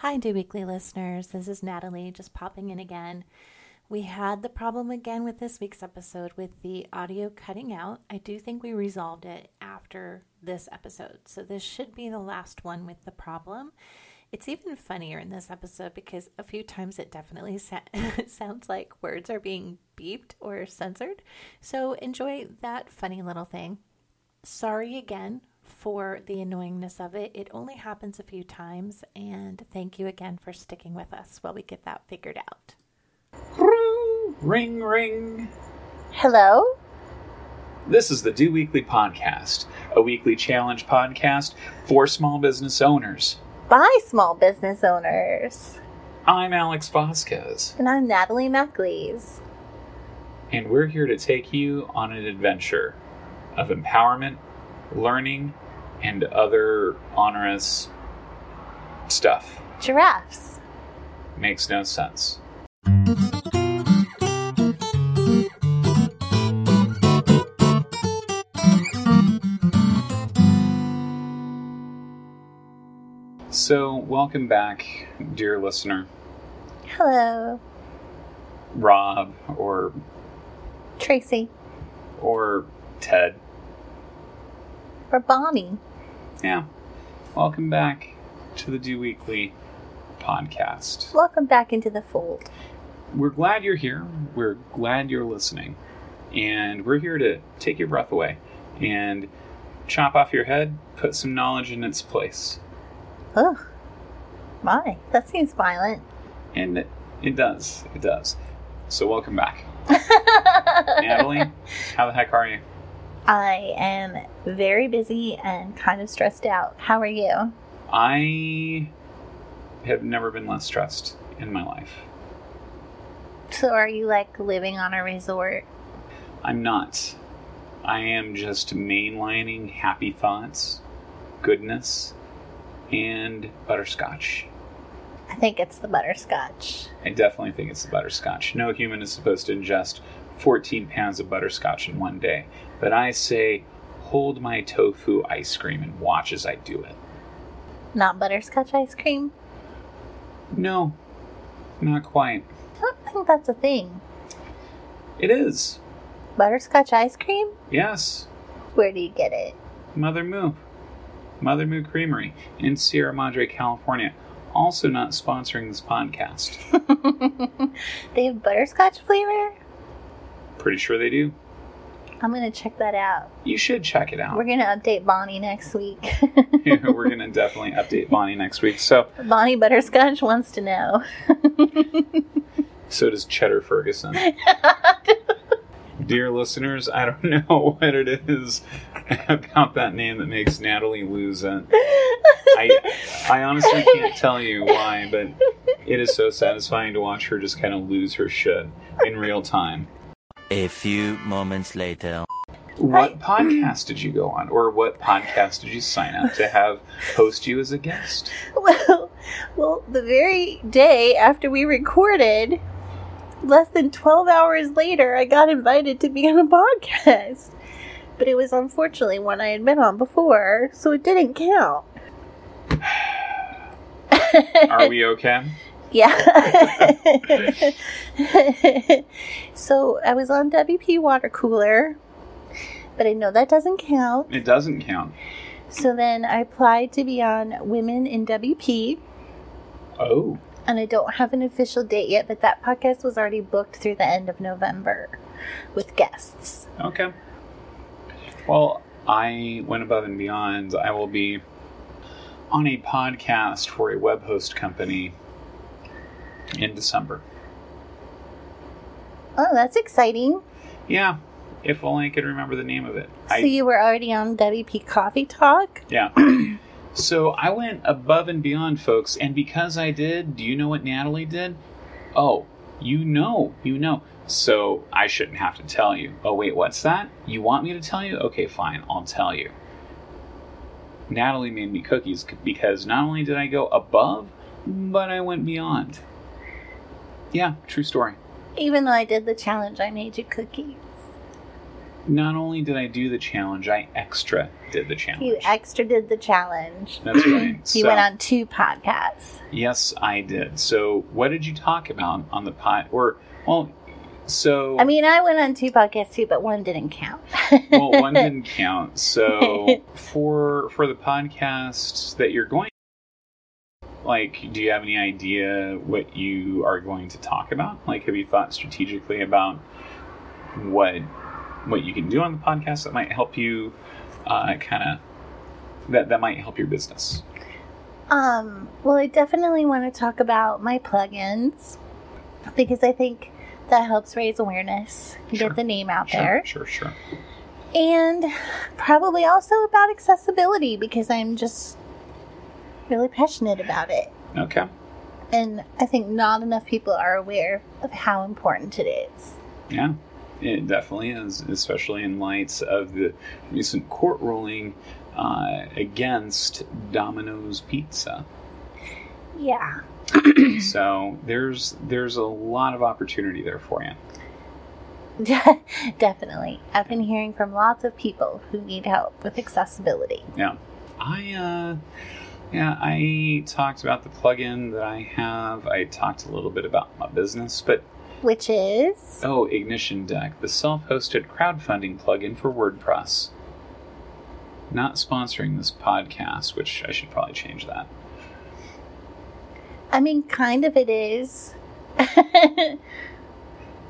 Hi, Do Weekly listeners. This is Natalie just popping in again. We had the problem again with this week's episode with the audio cutting out. I do think we resolved it after this episode. So, this should be the last one with the problem. It's even funnier in this episode because a few times it definitely sa- sounds like words are being beeped or censored. So, enjoy that funny little thing. Sorry again for the annoyingness of it. It only happens a few times, and thank you again for sticking with us while we get that figured out. Ring, ring. Hello? This is the Do Weekly Podcast, a weekly challenge podcast for small business owners. By small business owners. I'm Alex Vasquez, And I'm Natalie MacLees. and we're here to take you on an adventure of empowerment, learning, and other onerous stuff. Giraffes. Makes no sense. So, welcome back, dear listener, Hello. Rob or Tracy. or Ted. Or Bonnie. Yeah, welcome back to the Do Weekly podcast. Welcome back into the fold. We're glad you're here. We're glad you're listening, and we're here to take your breath away and chop off your head, put some knowledge in its place. Ugh. My, that seems violent. And it, it does. It does. So, welcome back. Natalie, how the heck are you? I am very busy and kind of stressed out. How are you? I have never been less stressed in my life. So, are you like living on a resort? I'm not. I am just mainlining happy thoughts, goodness, and butterscotch. I think it's the butterscotch. I definitely think it's the butterscotch. No human is supposed to ingest 14 pounds of butterscotch in one day, but I say hold my tofu ice cream and watch as I do it. Not butterscotch ice cream? No, not quite. I don't think that's a thing. It is. Butterscotch ice cream? Yes, Where do you get it? Mother Moo. Mother Moo Creamery in Sierra Madre, California. Also not sponsoring this podcast. they have butterscotch flavor? Pretty sure they do. I'm gonna check that out. You should check it out. We're gonna update Bonnie next week. We're going to definitely update Bonnie next week. So, Bonnie Butterscotch wants to know. so does Cheddar Ferguson. Dear listeners, I don't know what it is about that name that makes Natalie lose it. I, I honestly can't tell you why, but it is so satisfying to watch her just kind of lose her shit in real time. A few moments later. What podcast did you go on, or what podcast did you sign up to have host you as a guest? well, well, the very day after we recorded, less than 12 hours later, I got invited to be on a podcast. But it was unfortunately one I had been on before, so it didn't count. Are we okay? Yeah. so I was on WP Water Cooler, but I know that doesn't count. It doesn't count. So then I applied to be on Women in WP, Oh, and I don't have an official date yet, but that podcast was already booked through the end of November with guests. okay. Well, I went above and beyond. I will be on a podcast for a web host company in December. Oh, that's exciting. Yeah, if only I could remember the name of it. so I, you were already on WP Coffee Talk? yeah. so I went above and beyond, folks, and because I did, do you know what Natalie did? Oh, you know, you know. So I shouldn't have to tell you. Oh, wait, what's that? You want me to tell you? Okay, fine, I'll tell you. Natalie made me cookies because not only did I go above, but I went beyond. Yeah, true story. Even though I did the challenge, I made you cookies. Not only did I do the challenge, I extra did the challenge. You extra did the challenge. That's right. You So- went on two podcasts. Yes, I did. So, what did you talk about on the pod? Or, well, so I mean, I went on two podcasts too, but one didn't count. well, one didn't count. So, for for the podcast that you're going, like, do you have any idea what you are going to talk about? Like, have you thought strategically about what what you can do on the podcast that might help you, uh, kind of that that might help your business? Um, well, I definitely want to talk about my plugins because I think that helps raise awareness, Sure. get the name out Sure, there, sure, sure. and probably also about accessibility because I'm just really passionate about it. Okay. And I think not enough people are aware of how important it is. Yeah, it definitely is, especially in light of the recent court ruling uh, against Domino's Pizza. Yeah. so there's there's a lot of opportunity there for you. Definitely. I've been hearing from lots of people who need help with accessibility. Yeah, I uh, yeah I talked about the plugin that I have. I talked a little bit about my business, but Which is oh, Ignition Deck, the self-hosted crowdfunding plugin for WordPress. Not sponsoring this podcast, which I should probably change that. I mean kind of it is.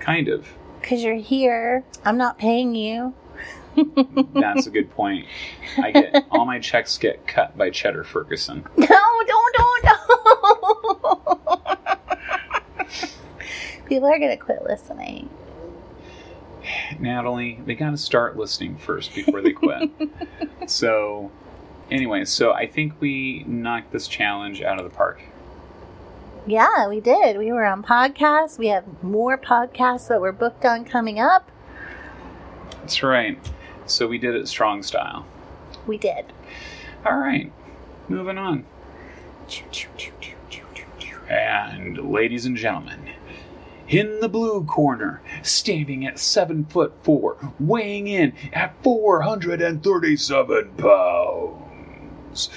Kind of. Cuz you're here. I'm not paying you. That's a good point. I get all my checks get cut by Cheddar Ferguson. No, don't don't don't. People are going to quit listening. Natalie, they got to start listening first before they quit. so, anyway, so I think we knocked this challenge out of the park. Yeah, we did. We were on podcasts. We have more podcasts that we're booked on coming up. That's right. So we did it strong style. We did. All right, moving on. And ladies and gentlemen, in the blue corner, standing at seven foot four, weighing in at 437 pounds,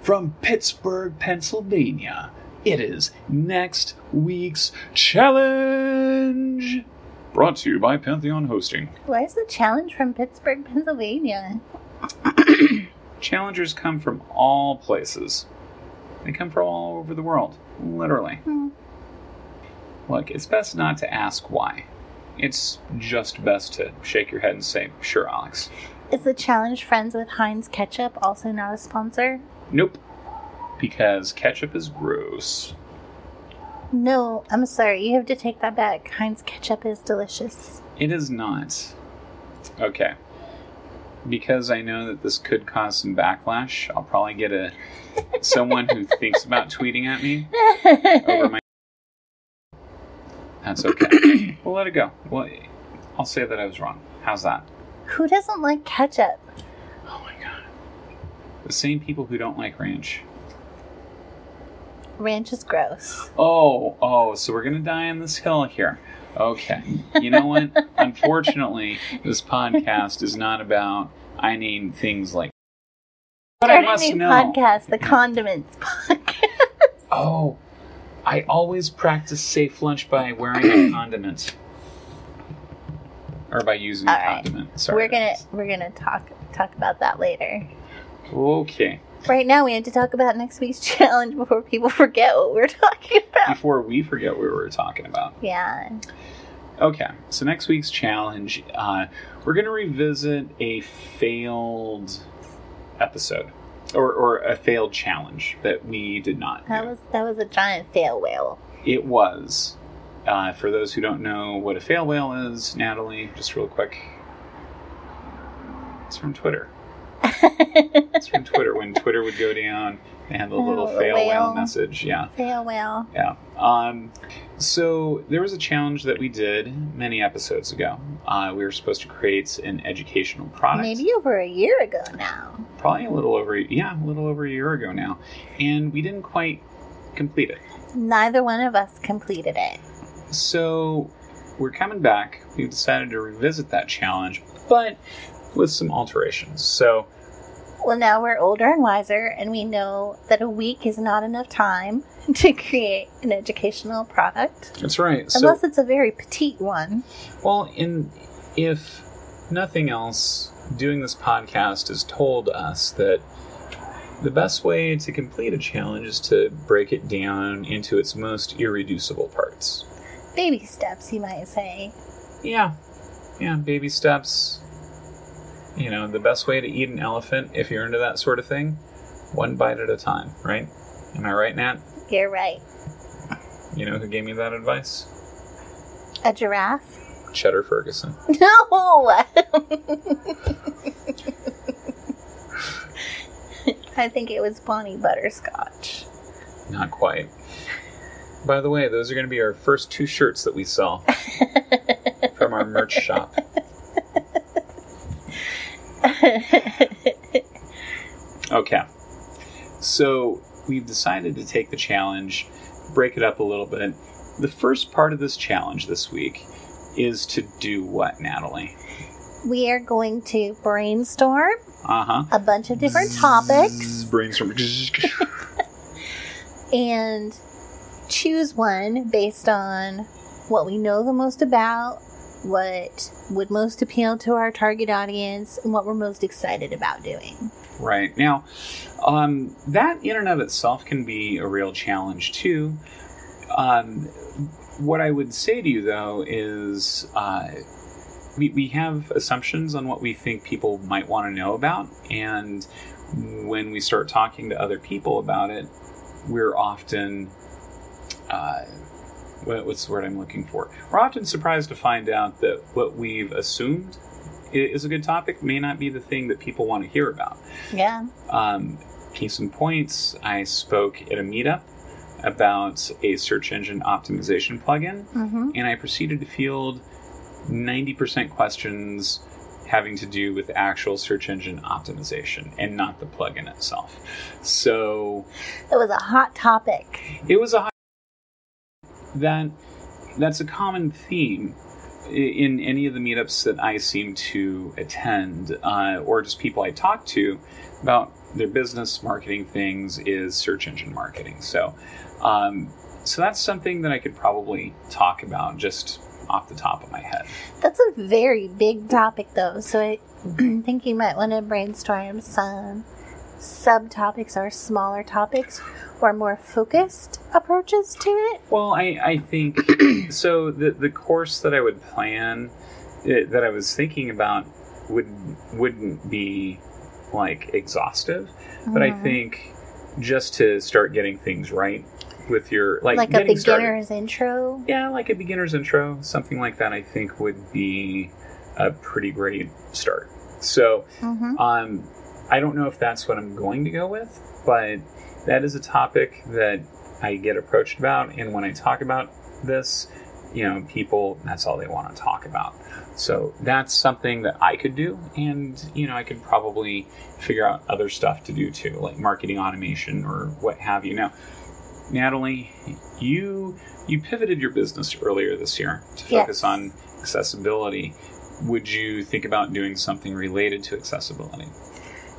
from Pittsburgh, Pennsylvania, it is next week's challenge. Brought to you by Pantheon Hosting. Why is the challenge from Pittsburgh, Pennsylvania? Challengers come from all places. They come from all over the world, literally. Hmm. Look, it's best not to ask why. It's just best to shake your head and say, sure, Alex. Is the challenge friends with Heinz Ketchup also not a sponsor? Nope. Because ketchup is gross. No, I'm sorry. You have to take that back. Heinz Ketchup is delicious. It is not. Okay. Because I know that this could cause some backlash, I'll probably get a someone who thinks about tweeting at me over my. That's okay. we'll let it go. Well, I'll say that I was wrong. How's that? Who doesn't like ketchup? Oh my god. The same people who don't like ranch. Ranch is gross. Oh, oh, so we're gonna die on this hill here. Okay. You know what? Unfortunately, this podcast is not about I need things like. But I Start a must new know. podcast, the Condiments Podcast. Oh, I always practice safe lunch by wearing a condiment, or by using All a right. condiment. Sorry. we're gonna we're gonna talk talk about that later. Okay. Right now, we need to talk about next week's challenge before people forget what we're talking about. Before we forget what we were talking about. Yeah. Okay, so next week's challenge, uh, we're going to revisit a failed episode or, or a failed challenge that we did not That do. was that was a giant fail whale. It was. Uh, for those who don't know what a fail whale is, Natalie, just real quick. It's from Twitter. It's from Twitter. When Twitter would go down, they had the Oh, little the fail whale whale. message. Yeah. fail whale. Yeah. Um, so there was a challenge that we did many episodes ago. Uh, we were supposed to create an educational product. Maybe over a year ago now. Probably a little over, yeah, a little over a year ago now, and we didn't quite complete it. Neither one of us completed it. So we're coming back. We've decided to revisit that challenge, but with some alterations. So, Well, now we're older and wiser, and we know that a week is not enough time to create an educational product, that's right. So, unless it's a very petite one. well, in if nothing else, doing this podcast has told us that the best way to complete a challenge is to break it down into its most irreducible parts. Baby steps, you might say. Yeah. Yeah, baby steps. You know, the best way to eat an elephant, if you're into that sort of thing, one bite at a time, right? Am I right, Nat? You're right. You know who gave me that advice? A giraffe? Cheddar Ferguson. No! I think it was Bonnie Butterscotch. Not quite. By the way, those are going to be our first two shirts that we sell from our merch shop. Okay. So we've decided to take the challenge, break it up a little bit. The first part of this challenge this week is to do what, Natalie? we are going to brainstorm Uh huh. a bunch of different topics Brainstorm. and choose one based on what we know the most about, what would most appeal to our target audience, and what we're most excited about doing. Right. Now, um, that in and of itself can be a real challenge, too. Um, what I would say to you, though, is uh, we, we have assumptions on what we think people might want to know about. And when we start talking to other people about it, we're often. Uh, what's the word I'm looking for? We're often surprised to find out that what we've assumed is a good topic may not be the thing that people want to hear about. Yeah. Um, case in points, I spoke at a meetup about a search engine optimization plugin, Mm-hmm. and I proceeded to field 90% questions having to do with actual search engine optimization and not the plugin itself. So It was a hot topic. it was a high that that's a common theme in any of the meetups that I seem to attend, uh, or just people I talk to about their business marketing things is search engine marketing. So, um, so that's something that I could probably talk about just off the top of my head. That's a very big topic, though. So I think you might want to brainstorm some subtopics or smaller topics or more focused approaches to it. Well, I, I think so. The the course that I would plan, eh, that I was thinking about, would wouldn't be like exhaustive, but I Mhm. think just to start getting things right with your like, like a getting started. beginner's intro. Yeah, like a beginner's intro, something like that. I think would be a pretty great start. So, Mm-hmm. um, I don't know if that's what I'm going to go with, but that is a topic that I get approached about, and when I talk about this, you know, people that's all they want to talk about. So that's something that I could do, and you know, I could probably figure out other stuff to do too, like marketing automation or what have you. Now, Natalie, you you pivoted your business earlier this year to focus Yes. on accessibility. Would you think about doing something related to accessibility?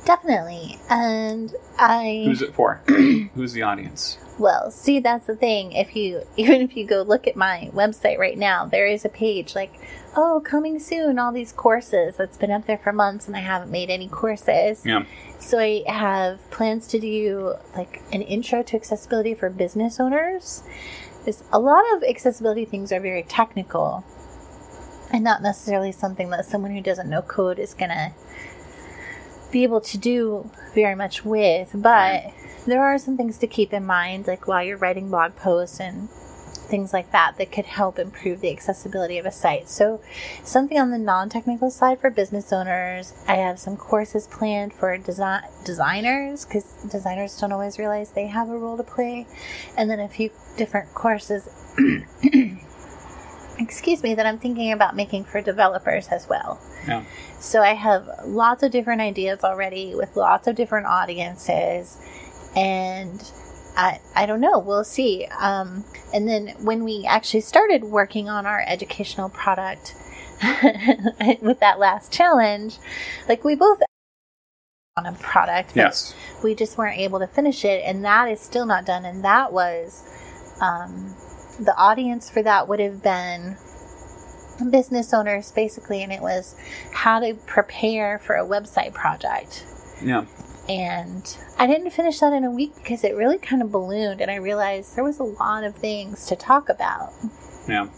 Definitely. And I Who's it for? Who's the audience? Well, see, that's the thing. If you even if you go look at my website right now, there is a page like, "Oh, coming soon, all these courses." That's been up there for months, and I haven't made any courses. Yeah. So I have plans to do like an intro to accessibility for business owners. Because a lot of accessibility things are very technical, and not necessarily something that someone who doesn't know code is gonna be able to do very much with. But Right. there are some things to keep in mind, like while you're writing blog posts and things like that, that could help improve the accessibility of a site. So, something on the non technical side for business owners. I have some courses planned for design designers because designers don't always realize they have a role to play, and then a few different courses. excuse me, that I'm thinking about making for developers as well. Yeah. So I have lots of different ideas already with lots of different audiences, and I I don't know. We'll see. Um, and then when we actually started working on our educational product, with that last challenge, like we both on a product. Yes. We just weren't able to finish it, and that is still not done. And that was um, the audience for that would have been business owners basically, and it was how to prepare for a website project. Yeah. And I didn't finish that in a week because it really kind of ballooned, and I realized there was a lot of things to talk about. Yeah.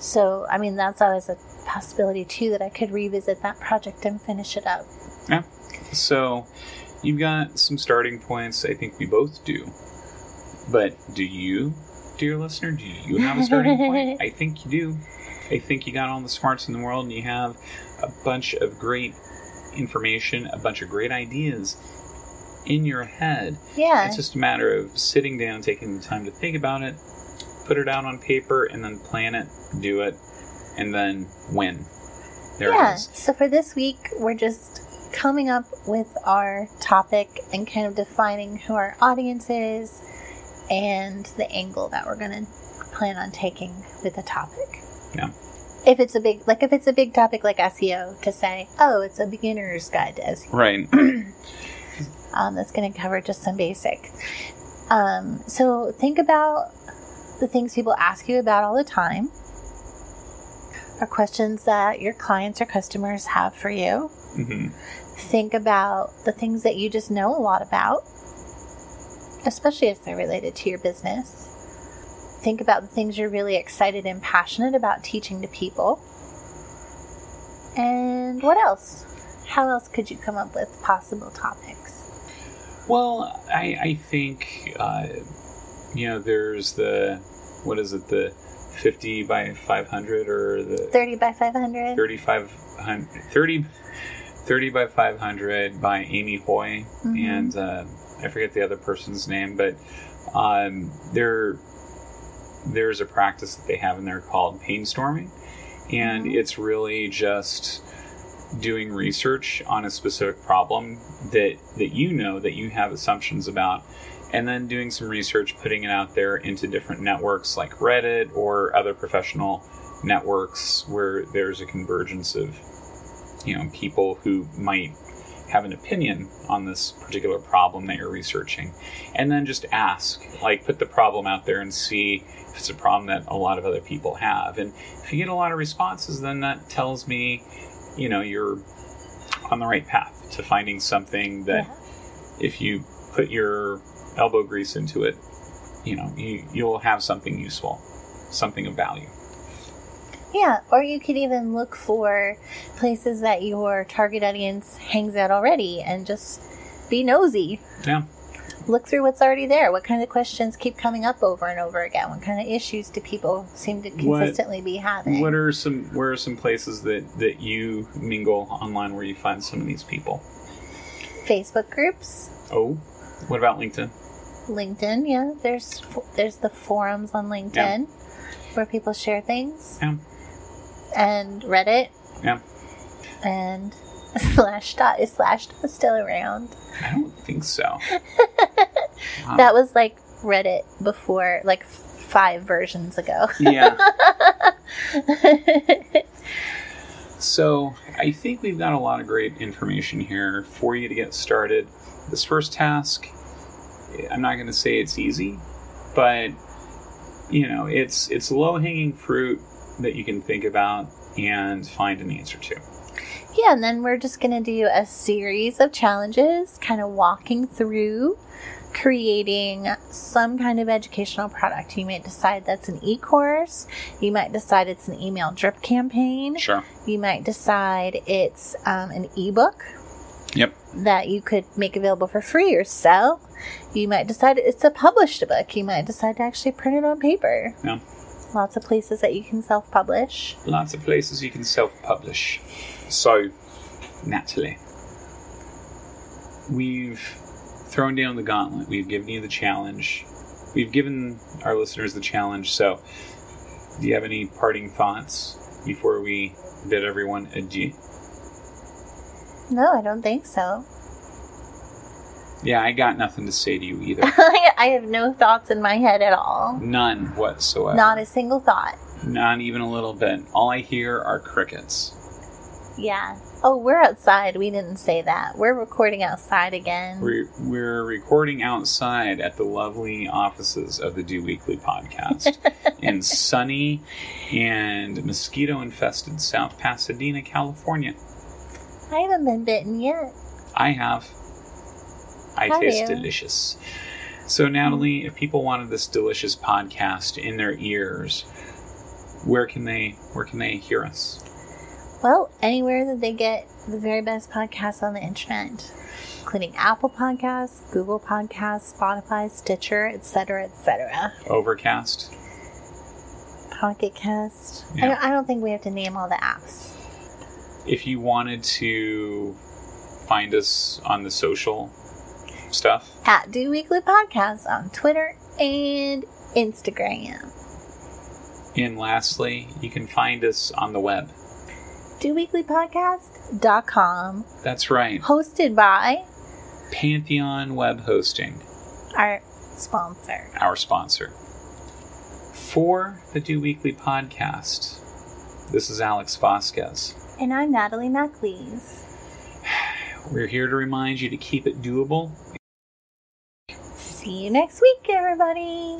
So, I mean, that's always a possibility too that I could revisit that project and finish it up. Yeah. So you've got some starting points. I think we both do. But do you, dear listener, do you have a starting point? I think you do. I think you got all the smarts in the world and you have a bunch of great information, a bunch of great ideas in your head. Yeah. It's just a matter of sitting down, taking the time to think about it, put it out on paper, and then plan it, do it, and then win. There yeah. So for this week, we're just coming up with our topic and kind of defining who our audience is and the angle that we're going to plan on taking with the topic. Yeah. If it's a big, like if it's a big topic like SEO, to say, oh, it's a beginner's guide to SEO. Right. um, that's going to cover just some basic. Um, so think about the things people ask you about all the time, or questions that your clients or customers have for you. hmm Think about the things that you just know a lot about, especially if they're related to your business. Think about the things you're really excited and passionate about teaching to people. And what else? How else could you come up with possible topics? Well, I, I think, uh, you know, there's the, what is it, the 50 by 500 or the 30 by 500? 3500, 30, 30 by 500 by Amy Hoy. Mhm. And uh, I forget the other person's name, but um, there, there's a practice that they have in there called painstorming. And Mhm. it's really just doing research on a specific problem that that you know that you have assumptions about and then doing some research putting it out there into different networks like Reddit or other professional networks where there's a convergence of you know people who might have an opinion on this particular problem that you're researching and then just ask like put the problem out there and see if it's a problem that a lot of other people have. And if you get a lot of responses then that tells me you know you're on the right path to finding something that if you put your elbow grease into it you know you, you'll have something useful something of value Yeah, or you could even look for places that your target audience hangs out already and just be nosy. Yeah. Look through what's already there. What kind of questions keep coming up over and over again? What kind of issues do people seem to What- consistently be having? what are some where are some places that that you mingle online where you find some of these people Facebook groups, oh what about linkedin LinkedIn. Yeah, there's there's the forums on LinkedIn where people share things. Yeah. And Reddit. Yeah. And Slashdot is Slashdot still around. i don't think so Wow. That was like Reddit before, like five versions ago. yeah So I think we've got a lot of great information here for you to get started. This first task, I'm not going to say it's easy, but you know, it's it's low hanging fruit that you can think about and find an answer to. yeah, and then we're just going to do a series of challenges, kind of walking through creating some kind of educational product. You might decide that's an e course, you might decide it's an email drip campaign, Sure. you might decide it's um, an ebook. Yep. That you could make available for free or sell. You might decide it's a published book. You might decide to actually print it on paper. Yeah. Lots of places that you can self publish. Lots of places you can self publish. So, Natalie, we've thrown down the gauntlet. We've given you the challenge. We've given our listeners the challenge. So, do you have any parting thoughts before we bid everyone adieu? No, I don't think so. Yeah, I got nothing to say to you either. I have no thoughts in my head at all. None whatsoever. Not a single thought. Not even a little bit. All I hear are crickets. Yeah. Oh, we're outside. We didn't say that. We're recording outside again. We're, we're recording outside at the lovely offices of the Do Weekly podcast in sunny and mosquito infested South Pasadena, California. I haven't been bitten yet. I have. I Have taste you? delicious. So, Natalie, if people wanted this delicious podcast in their ears, where can they where can they hear us? Well, anywhere that they get the very best podcasts on the internet, including Apple Podcasts, Google Podcasts, Spotify, Stitcher, etc., etc. Overcast. Pocket Cast. I, don't, I don't think we have to name all the apps. If you wanted to find us on the social stuff, At Do Weekly Podcast on Twitter and Instagram. and lastly, you can find us on the web. DoWeeklyPodcast.com, That's right, hosted by Pantheon Web Hosting, our sponsor. our sponsor. For the Do Weekly podcast, this is Alex Vasquez. And I'm Natalie MacLees. We're here to remind you to keep it doable See you next week, everybody.